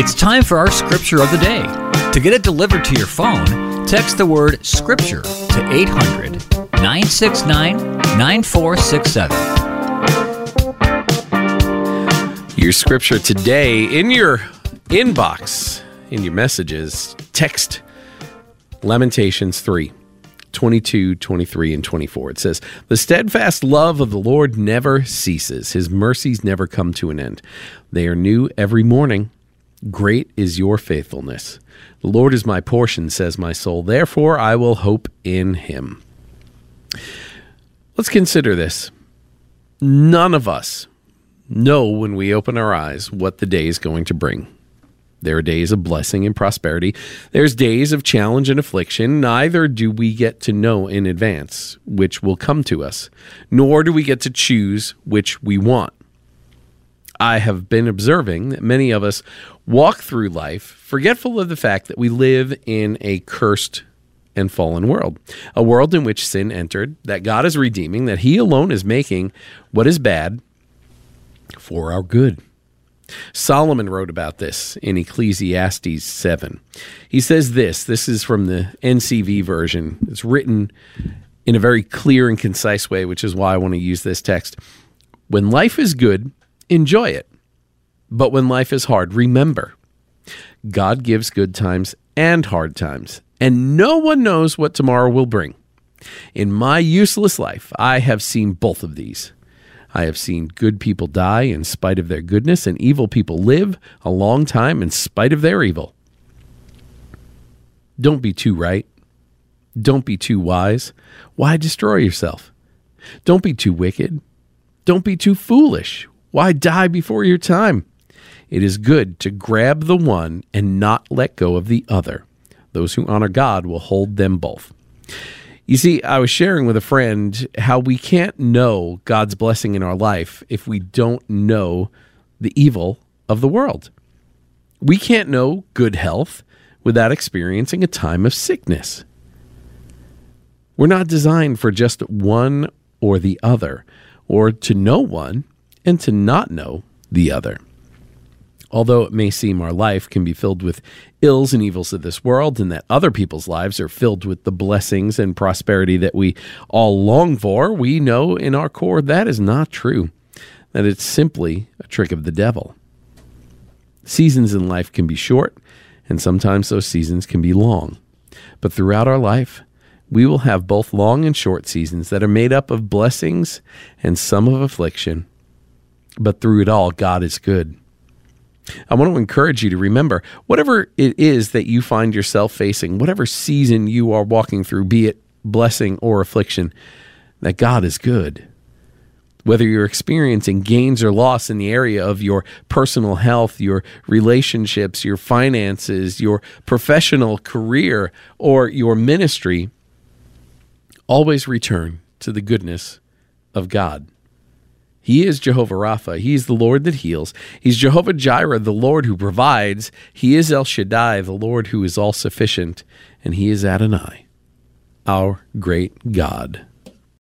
It's time for our scripture of the day. To get it delivered to your phone, text the word scripture to 800 969 9467. Your scripture today in your inbox, in your messages, text Lamentations 3. 22, 23, and 24. It says, The steadfast love of the Lord never ceases. His mercies never come to an end. They are new every morning. Great is your faithfulness. The Lord is my portion, says my soul. Therefore, I will hope in him. Let's consider this. None of us know when we open our eyes what the day is going to bring. There are days of blessing and prosperity. There's days of challenge and affliction. Neither do we get to know in advance which will come to us, nor do we get to choose which we want. I have been observing that many of us walk through life forgetful of the fact that we live in a cursed and fallen world, a world in which sin entered, that God is redeeming, that He alone is making what is bad for our good. Solomon wrote about this in Ecclesiastes 7. He says this this is from the NCV version. It's written in a very clear and concise way, which is why I want to use this text. When life is good, enjoy it. But when life is hard, remember God gives good times and hard times, and no one knows what tomorrow will bring. In my useless life, I have seen both of these. I have seen good people die in spite of their goodness, and evil people live a long time in spite of their evil. Don't be too right. Don't be too wise. Why destroy yourself? Don't be too wicked. Don't be too foolish. Why die before your time? It is good to grab the one and not let go of the other. Those who honor God will hold them both. You see, I was sharing with a friend how we can't know God's blessing in our life if we don't know the evil of the world. We can't know good health without experiencing a time of sickness. We're not designed for just one or the other, or to know one and to not know the other. Although it may seem our life can be filled with ills and evils of this world, and that other people's lives are filled with the blessings and prosperity that we all long for, we know in our core that is not true, that it's simply a trick of the devil. Seasons in life can be short, and sometimes those seasons can be long. But throughout our life, we will have both long and short seasons that are made up of blessings and some of affliction. But through it all, God is good. I want to encourage you to remember whatever it is that you find yourself facing, whatever season you are walking through, be it blessing or affliction, that God is good. Whether you're experiencing gains or loss in the area of your personal health, your relationships, your finances, your professional career, or your ministry, always return to the goodness of God. He is Jehovah Rapha. He is the Lord that heals. He's Jehovah Jireh, the Lord who provides. He is El Shaddai, the Lord who is all sufficient. And He is Adonai, our great God.